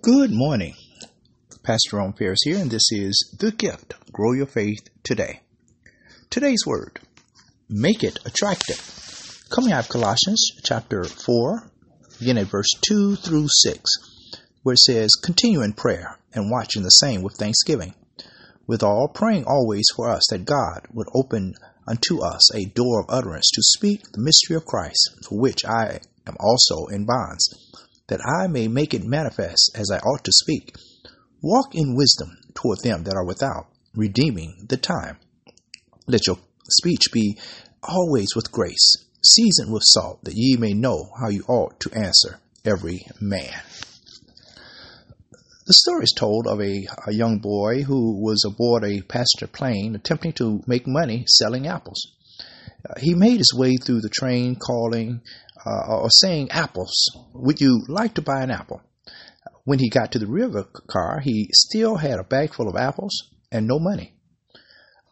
Good morning. Pastor Ron Ferris here, and this is The Gift Grow Your Faith Today. Today's word Make it attractive. Coming out of Colossians chapter 4, begin at verse 2 through 6, where it says, Continue in prayer and watching the same with thanksgiving. With all, praying always for us that God would open unto us a door of utterance to speak the mystery of Christ, for which I am also in bonds that I may make it manifest as I ought to speak. Walk in wisdom toward them that are without, redeeming the time. Let your speech be always with grace, seasoned with salt, that ye may know how you ought to answer every man. The story is told of a, a young boy who was aboard a passenger plane attempting to make money selling apples. Uh, he made his way through the train calling uh, or saying apples. Would you like to buy an apple? When he got to the the car, he still had a bag full of apples and no money.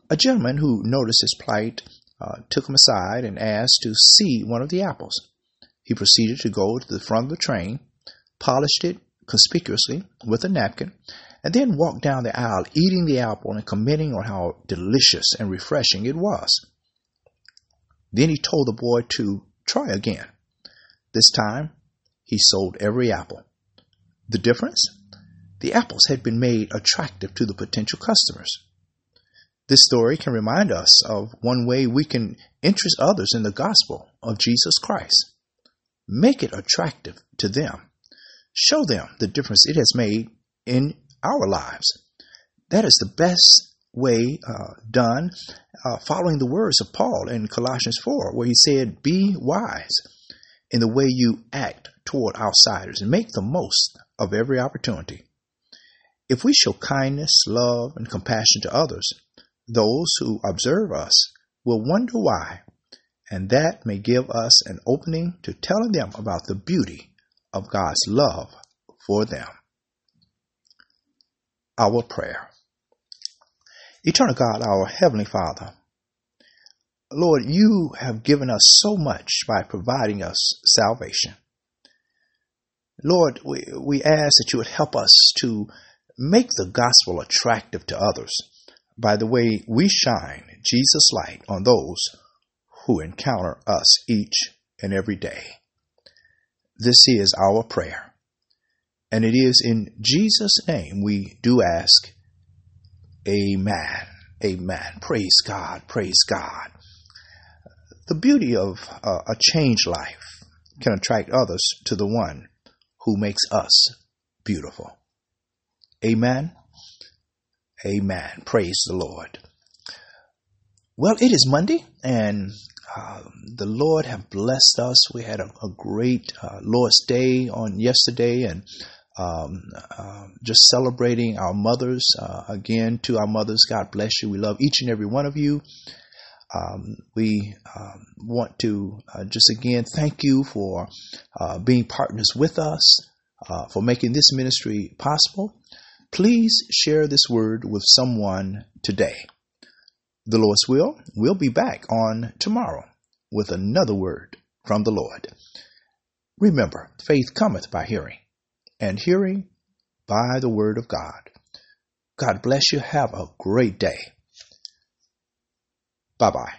A gentleman who noticed his plight uh, took him aside and asked to see one of the apples. He proceeded to go to the front of the train, polished it conspicuously with a napkin, and then walked down the aisle eating the apple and commenting on how delicious and refreshing it was. Then he told the boy to try again. This time, he sold every apple. The difference? The apples had been made attractive to the potential customers. This story can remind us of one way we can interest others in the gospel of Jesus Christ. Make it attractive to them. Show them the difference it has made in our lives. That is the best way uh, done, uh, following the words of Paul in Colossians 4, where he said, Be wise in the way you act toward outsiders and make the most of every opportunity. If we show kindness, love, and compassion to others, those who observe us will wonder why, and that may give us an opening to telling them about the beauty of God's love for them. Our prayer. Eternal God, our Heavenly Father, Lord, you have given us so much by providing us salvation. Lord, we, we ask that you would help us to make the gospel attractive to others by the way we shine Jesus' light on those who encounter us each and every day. This is our prayer. And it is in Jesus' name we do ask, Amen. Amen. Praise God. Praise God. The beauty of uh, a changed life can attract others to the one who makes us beautiful. Amen. Amen. Praise the Lord. Well, it is Monday, and uh, the Lord have blessed us. We had a, a great uh, Lord's Day on yesterday, and um, uh, just celebrating our mothers. Uh, again, to our mothers, God bless you. We love each and every one of you. Um, we um, want to uh, just again thank you for uh, being partners with us, uh, for making this ministry possible. Please share this word with someone today. The Lord's will, we'll be back on tomorrow with another word from the Lord. Remember, faith cometh by hearing, and hearing by the word of God. God bless you. Have a great day. Bye bye.